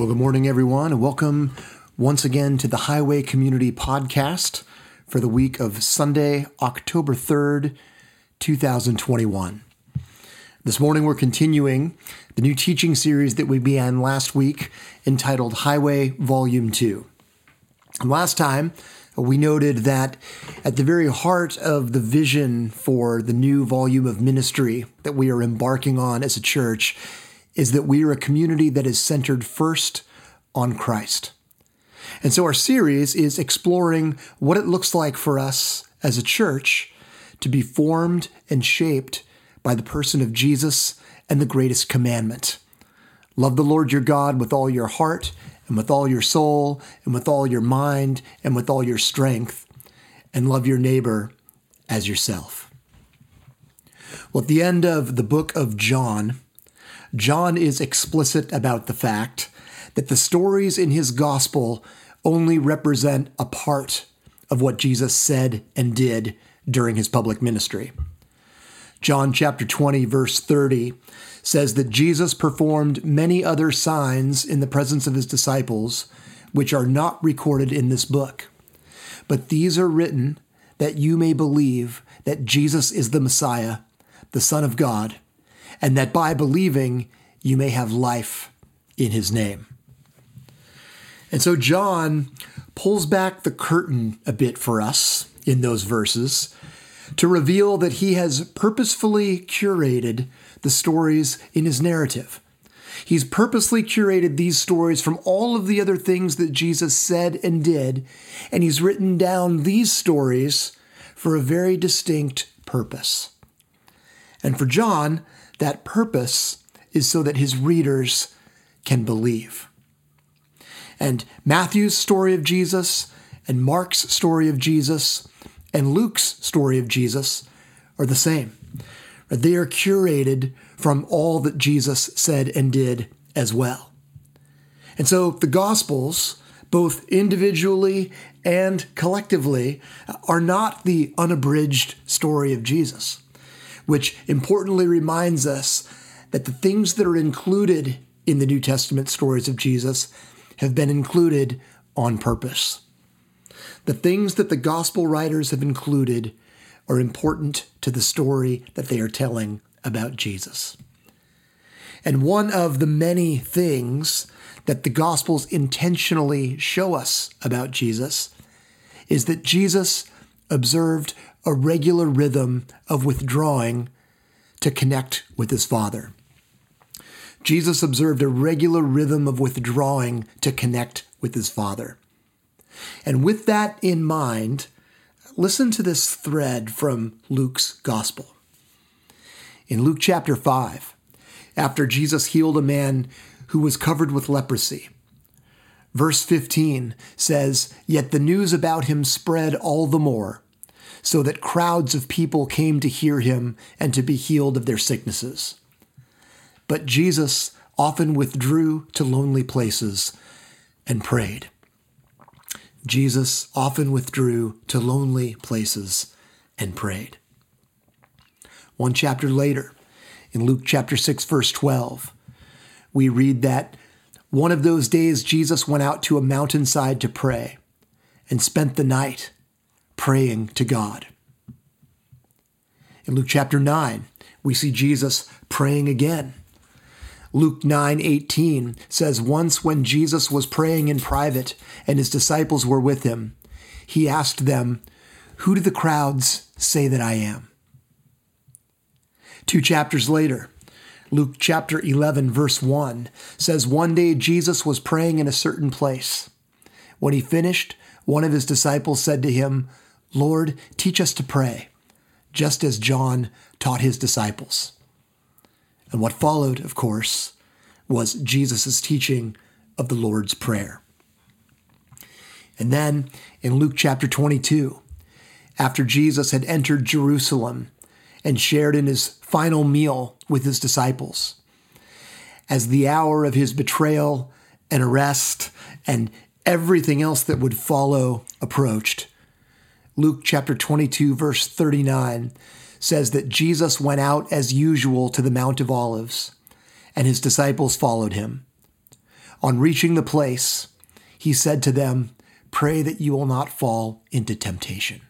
Well, good morning, everyone, and welcome once again to the Highway Community Podcast for the week of Sunday, October 3rd, 2021. This morning, we're continuing the new teaching series that we began last week entitled Highway Volume 2. And last time, we noted that at the very heart of the vision for the new volume of ministry that we are embarking on as a church is that we are a community that is centered first on Christ. And so our series is exploring what it looks like for us as a church to be formed and shaped by the person of Jesus and the greatest commandment. Love the Lord your God with all your heart and with all your soul and with all your mind and with all your strength, and love your neighbor as yourself. Well, at the end of the book of John, John is explicit about the fact that the stories in his gospel only represent a part of what Jesus said and did during his public ministry. John chapter 20, verse 30 says that Jesus performed many other signs in the presence of his disciples, which are not recorded in this book. But these are written that you may believe that Jesus is the Messiah, the Son of God, and that by believing you may have life in his name. And so John pulls back the curtain a bit for us in those verses to reveal that he has purposefully curated the stories in his narrative. He's purposely curated these stories from all of the other things that Jesus said and did, and he's written down these stories for a very distinct purpose. And for John, that purpose is so that his readers can believe. And Matthew's story of Jesus, and Mark's story of Jesus, and Luke's story of Jesus are the same. They are curated from all that Jesus said and did as well. And so the Gospels, both individually and collectively, are not the unabridged story of Jesus, which importantly reminds us that the things that are included in the New Testament stories of Jesus have been included on purpose. The things that the gospel writers have included are important to the story that they are telling about Jesus. And one of the many things that the Gospels intentionally show us about Jesus is that Jesus observed a regular rhythm of withdrawing to connect with his Father. Jesus observed a regular rhythm of withdrawing to connect with his Father. And with that in mind, listen to this thread from Luke's Gospel. In Luke chapter 5, after Jesus healed a man who was covered with leprosy, verse 15 says, Yet the news about him spread all the more, so that crowds of people came to hear him and to be healed of their sicknesses. But Jesus often withdrew to lonely places and prayed. Jesus often withdrew to lonely places and prayed. One chapter later, in Luke chapter 6, verse 12, we read that one of those days Jesus went out to a mountainside to pray and spent the night praying to God. In Luke chapter 9, we see Jesus praying again Luke 9:18 says once when Jesus was praying in private and his disciples were with him, he asked them, "Who do the crowds say that I am?" Two chapters later, Luke chapter 11 verse 1 says one day Jesus was praying in a certain place. When he finished, one of his disciples said to him, "Lord, teach us to pray, just as John taught his disciples." And what followed, of course, was Jesus' teaching of the Lord's Prayer. And then in Luke chapter 22, after Jesus had entered Jerusalem and shared in his final meal with his disciples, as the hour of his betrayal and arrest and everything else that would follow approached, Luke chapter 22, verse 39 says that Jesus went out as usual to the Mount of Olives, and his disciples followed him. On reaching the place, he said to them, Pray that you will not fall into temptation.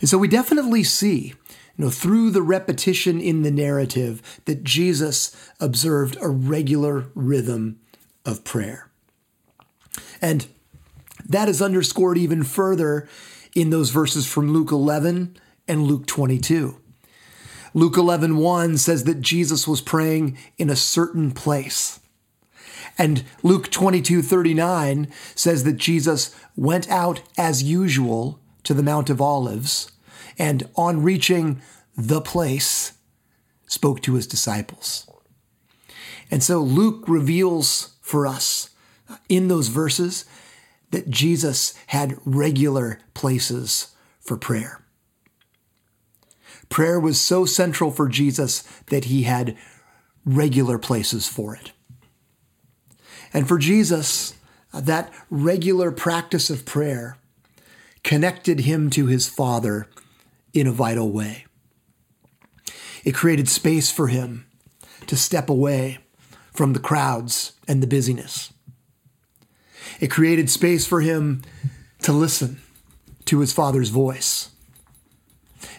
And so we definitely see, you know, through the repetition in the narrative that Jesus observed a regular rhythm of prayer. And that is underscored even further in those verses from Luke 11 and Luke 22. Luke 11 1 says that Jesus was praying in a certain place. And Luke 22 39 says that Jesus went out as usual to the Mount of Olives, and on reaching the place, spoke to his disciples. And so Luke reveals for us in those verses that Jesus had regular places for prayer. Prayer was so central for Jesus that he had regular places for it. And for Jesus, that regular practice of prayer connected him to his Father in a vital way. It created space for him to step away from the crowds and the busyness. It created space for him to listen to his Father's voice.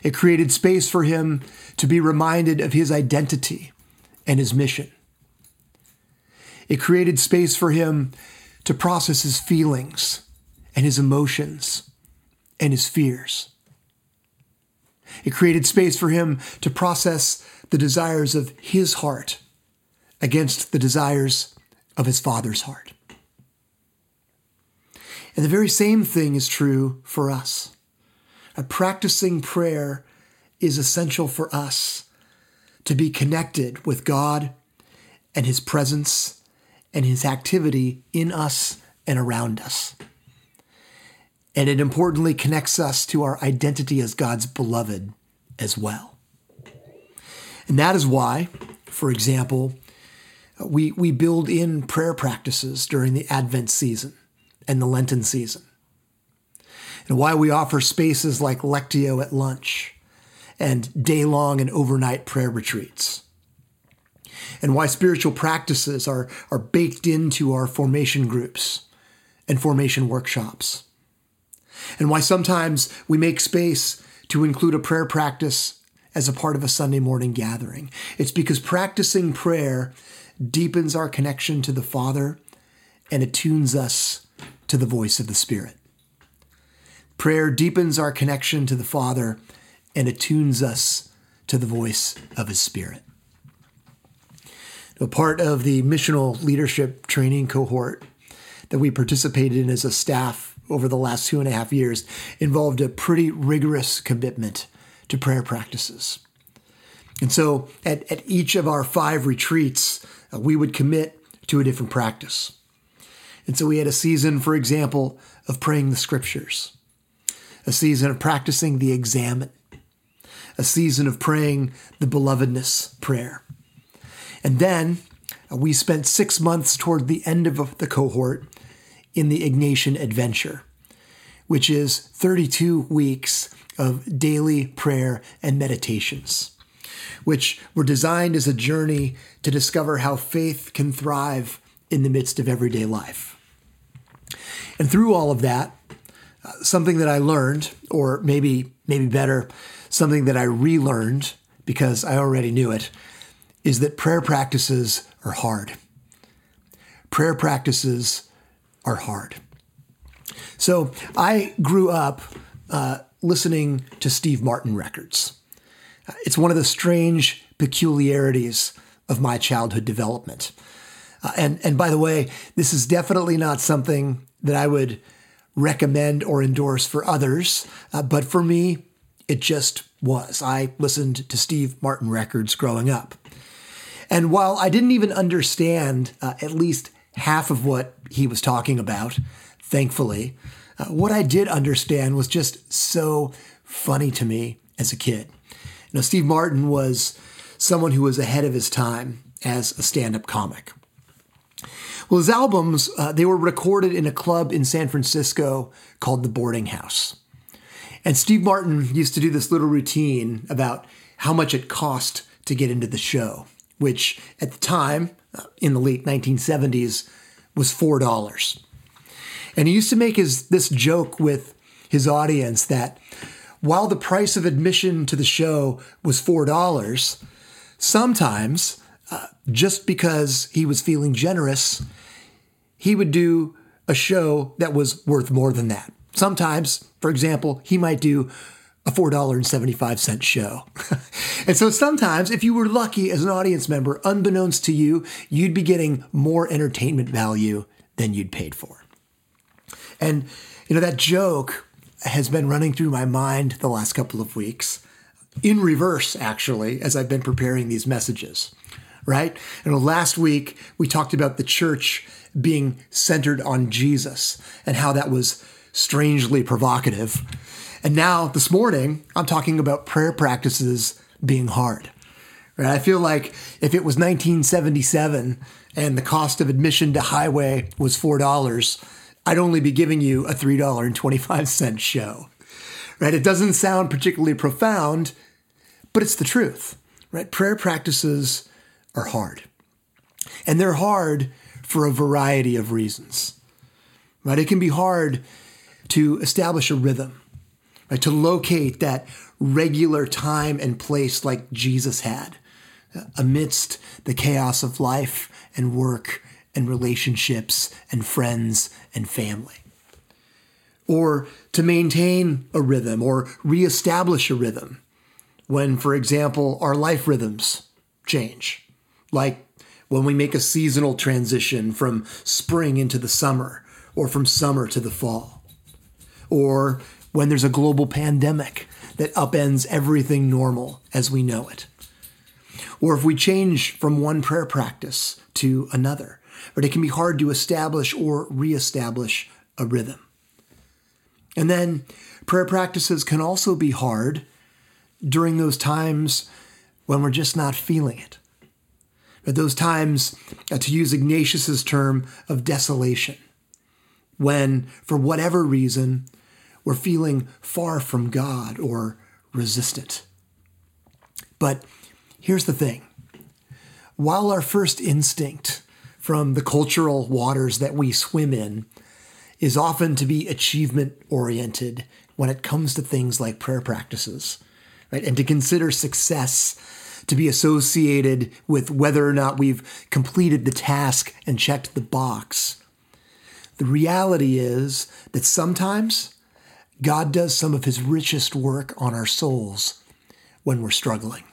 It created space for him to be reminded of his identity and his mission. It created space for him to process his feelings and his emotions and his fears. It created space for him to process the desires of his heart against the desires of his father's heart. And the very same thing is true for us. A practicing prayer is essential for us to be connected with God and His presence and His activity in us and around us. And it importantly connects us to our identity as God's beloved as well. And that is why, for example, we, we build in prayer practices during the Advent season and the Lenten season. And why we offer spaces like Lectio at lunch and day long and overnight prayer retreats. And why spiritual practices are, are baked into our formation groups and formation workshops and why sometimes we make space to include a prayer practice as a part of a Sunday morning gathering. It's because practicing prayer deepens our connection to the Father and attunes us to the voice of the Spirit. Prayer deepens our connection to the Father and attunes us to the voice of His Spirit. A part of the missional leadership training cohort that we participated in as a staff over the last two and a half years involved a pretty rigorous commitment to prayer practices. And so at, at each of our five retreats, uh, we would commit to a different practice. And so we had a season, for example, of praying the scriptures, a season of practicing the examen, a season of praying the belovedness prayer. And then we spent six months toward the end of the cohort in the Ignatian Adventure, which is 32 weeks of daily prayer and meditations, which were designed as a journey to discover how faith can thrive in the midst of everyday life. And through all of that, uh, something that I learned, or maybe maybe better, something that I relearned because I already knew it, is that prayer practices are hard. Prayer practices are hard. So I grew up uh, listening to Steve Martin records. It's one of the strange peculiarities of my childhood development. Uh, and, and by the way, this is definitely not something that I would recommend or endorse for others, uh, but for me, it just was. I listened to Steve Martin records growing up. And while I didn't even understand uh, at least half of what he was talking about, thankfully. Uh, what I did understand was just so funny to me as a kid. Know, Steve Martin was someone who was ahead of his time as a stand-up comic. Well, his albums uh, they were recorded in a club in San Francisco called the Boarding House, and Steve Martin used to do this little routine about how much it cost to get into the show which at the time, uh, in the late 1970s, was $4. And he used to make his this joke with his audience that while the price of admission to the show was $4, sometimes uh, just because he was feeling generous, he would do a show that was worth more than that. Sometimes, for example, he might do a $4.75 show. and so sometimes, if you were lucky as an audience member, unbeknownst to you, you'd be getting more entertainment value than you'd paid for. And, you know, that joke has been running through my mind the last couple of weeks, in reverse, actually, as I've been preparing these messages, right? And last week, we talked about the church being centered on Jesus and how that was strangely provocative. And now, this morning, I'm talking about prayer practices being hard. Right? I feel like if it was 1977 and the cost of admission to Highway was $4, I'd only be giving you a $3.25 show. Right? It doesn't sound particularly profound, but it's the truth. Right? Prayer practices are hard. And they're hard for a variety of reasons. Right? It can be hard to establish a rhythm, right? To locate that regular time and place like Jesus had uh, amidst the chaos of life and work and relationships and friends and family. Or to maintain a rhythm or reestablish a rhythm when, for example, our life rhythms change, like when we make a seasonal transition from spring into the summer or from summer to the fall, or when there's a global pandemic that upends everything normal as we know it, or if we change from one prayer practice to another but it can be hard to establish or reestablish a rhythm. And then prayer practices can also be hard during those times when we're just not feeling it. At those times, uh, to use Ignatius's term of desolation, when for whatever reason we're feeling far from God or resistant. But here's the thing while our first instinct from the cultural waters that we swim in is often to be achievement oriented when it comes to things like prayer practices, right? And to consider success to be associated with whether or not we've completed the task and checked the box. The reality is that sometimes God does some of his richest work on our souls when we're struggling.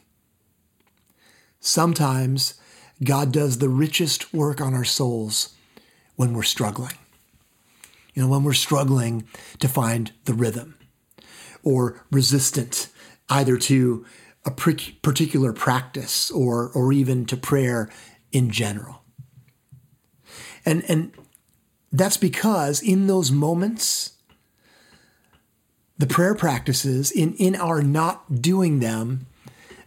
Sometimes God does the richest work on our souls when we're struggling. You know, when we're struggling to find the rhythm or resistant either to a particular practice or, or even to prayer in general. And, and that's because in those moments, the prayer practices, in, in our not doing them,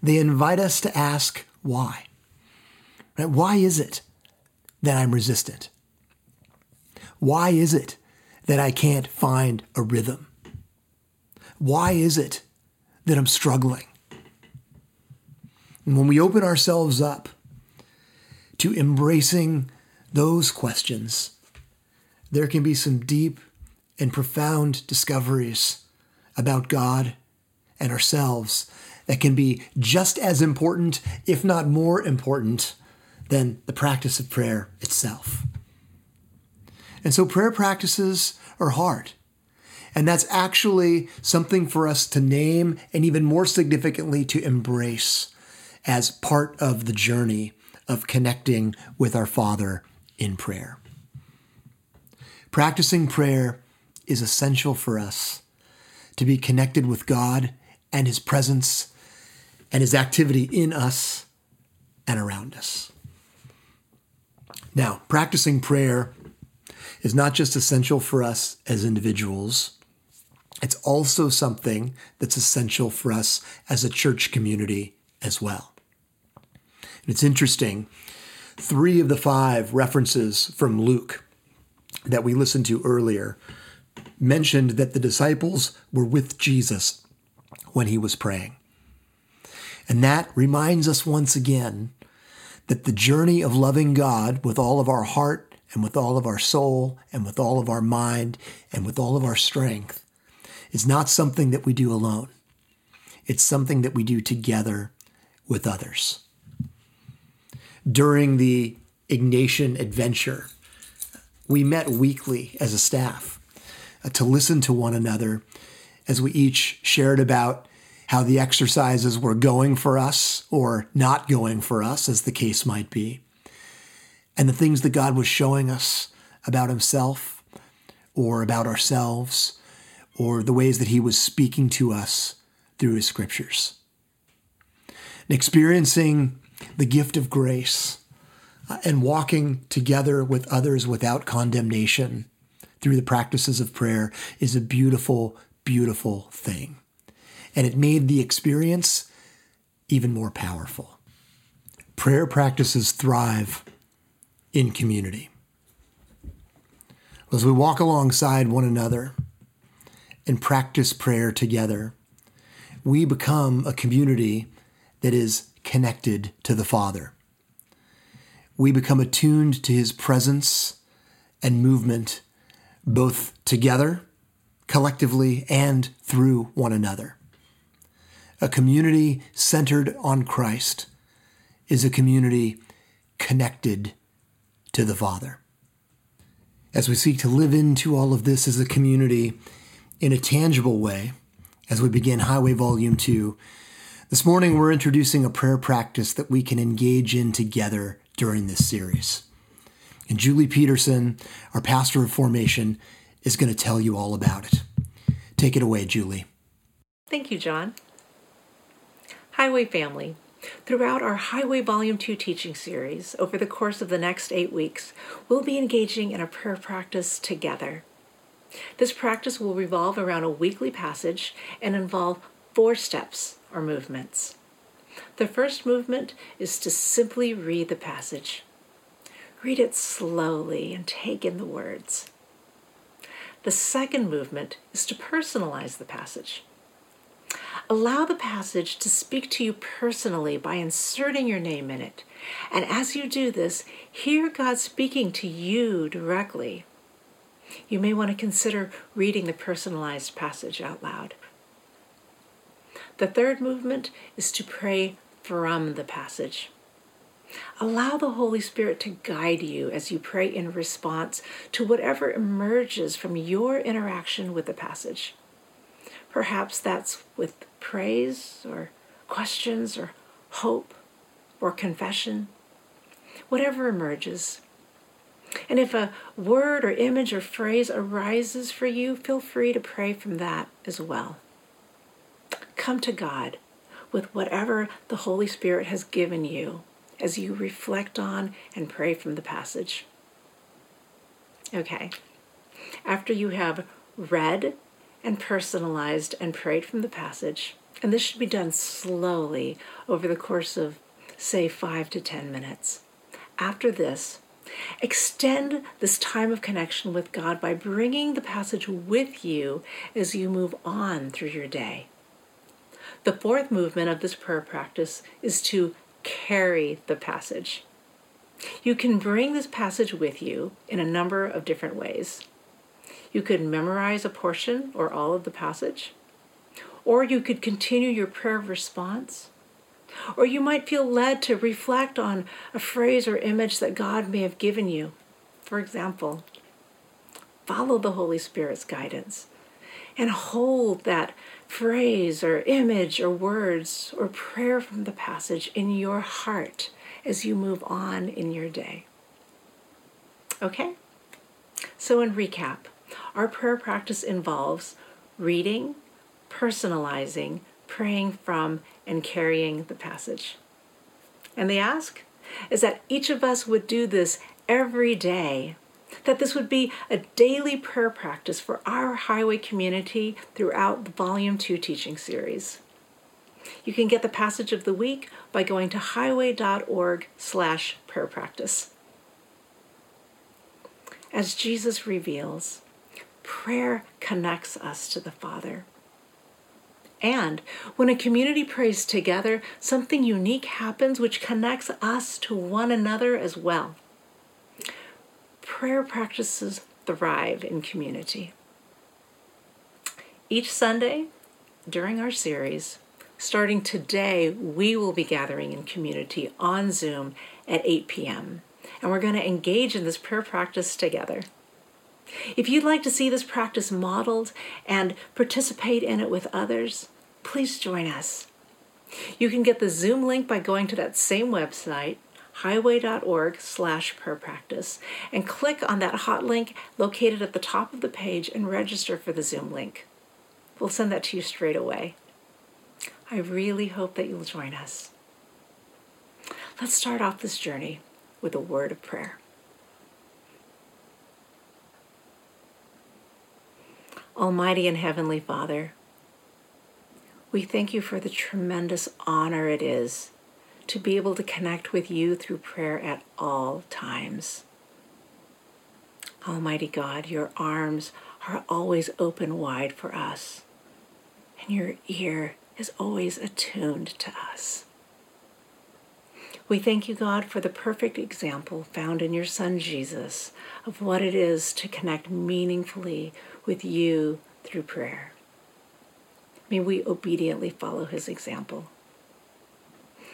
they invite us to ask why. Right? Why is it that I'm resistant? Why is it that I can't find a rhythm? Why is it that I'm struggling? And when we open ourselves up to embracing those questions, there can be some deep and profound discoveries about God and ourselves that can be just as important, if not more important, than the practice of prayer itself. And so prayer practices are hard. And that's actually something for us to name and even more significantly to embrace as part of the journey of connecting with our Father in prayer. Practicing prayer is essential for us to be connected with God and His presence and His activity in us and around us. Now, practicing prayer is not just essential for us as individuals, it's also something that's essential for us as a church community as well. It's interesting, three of the five references from Luke that we listened to earlier mentioned that the disciples were with Jesus when he was praying. And that reminds us once again that the journey of loving God with all of our heart and with all of our soul and with all of our mind and with all of our strength is not something that we do alone. It's something that we do together with others. During the Ignatian adventure, we met weekly as a staff uh, to listen to one another as we each shared about how the exercises were going for us or not going for us, as the case might be, and the things that God was showing us about Himself or about ourselves or the ways that He was speaking to us through His scriptures. And experiencing the gift of grace uh, and walking together with others without condemnation through the practices of prayer is a beautiful, beautiful thing. And it made the experience even more powerful. Prayer practices thrive in community. As we walk alongside one another and practice prayer together, we become a community that is connected to the Father. We become attuned to his presence and movement, both together, collectively, and through one another. A community centered on Christ is a community connected to the Father. As we seek to live into all of this as a community in a tangible way, as we begin Highway Volume 2, this morning we're introducing a prayer practice that we can engage in together during this series. And Julie Peterson, our pastor of formation, is going to tell you all about it. Take it away, Julie. Thank you, John. Highway family, throughout our Highway Volume 2 teaching series, over the course of the next eight weeks, we'll be engaging in a prayer practice together. This practice will revolve around a weekly passage and involve four steps or movements. The first movement is to simply read the passage. Read it slowly and take in the words. The second movement is to personalize the passage. Allow the passage to speak to you personally by inserting your name in it. And as you do this, hear God speaking to you directly. You may want to consider reading the personalized passage out loud. The third movement is to pray from the passage. Allow the Holy Spirit to guide you as you pray in response to whatever emerges from your interaction with the passage. Perhaps that's with praise or questions or hope or confession, whatever emerges. And if a word or image or phrase arises for you, feel free to pray from that as well. Come to God with whatever the Holy Spirit has given you as you reflect on and pray from the passage. Okay, after you have read and personalized and prayed from the passage, and this should be done slowly over the course of, say, five to ten minutes. After this, extend this time of connection with God by bringing the passage with you as you move on through your day. The fourth movement of this prayer practice is to carry the passage. You can bring this passage with you in a number of different ways. You could memorize a portion or all of the passage, or you could continue your prayer response, or you might feel led to reflect on a phrase or image that God may have given you. For example, follow the Holy Spirit's guidance and hold that phrase or image or words or prayer from the passage in your heart as you move on in your day. Okay? So, in recap, our prayer practice involves reading, personalizing, praying from, and carrying the passage. And the ask is that each of us would do this every day that this would be a daily prayer practice for our highway community throughout the Volume 2 teaching series. You can get the passage of the week by going to highway.org slash prayer practice. As Jesus reveals, prayer connects us to the Father. And when a community prays together, something unique happens which connects us to one another as well. Prayer practices thrive in community. Each Sunday during our series, starting today, we will be gathering in community on Zoom at 8 p.m. And we're going to engage in this prayer practice together. If you'd like to see this practice modeled and participate in it with others, please join us. You can get the Zoom link by going to that same website, highway.org slash prayer practice, and click on that hot link located at the top of the page and register for the Zoom link. We'll send that to you straight away. I really hope that you'll join us. Let's start off this journey with a word of prayer. Almighty and Heavenly Father, we thank you for the tremendous honor it is to be able to connect with you through prayer at all times. Almighty God, your arms are always open wide for us, and your ear is always attuned to us. We thank you, God, for the perfect example found in your Son Jesus of what it is to connect meaningfully with you through prayer. May we obediently follow his example.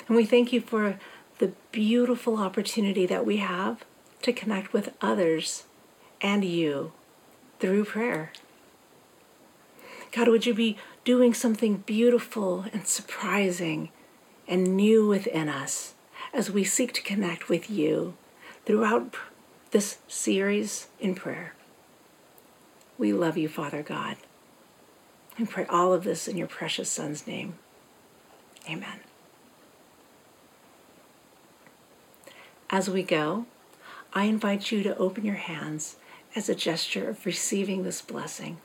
And we thank you for the beautiful opportunity that we have to connect with others and you through prayer. God, would you be doing something beautiful and surprising and new within us as we seek to connect with you throughout this series in prayer? We love you, Father God, and pray all of this in your precious Son's name. Amen. As we go, I invite you to open your hands as a gesture of receiving this blessing.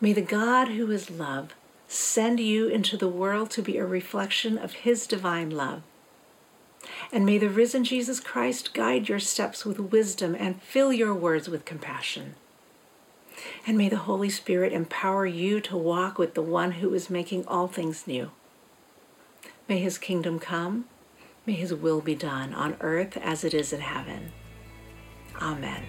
May the God who is love send you into the world to be a reflection of his divine love. And may the risen Jesus Christ guide your steps with wisdom and fill your words with compassion. And may the Holy Spirit empower you to walk with the one who is making all things new. May his kingdom come. May his will be done on earth as it is in heaven. Amen.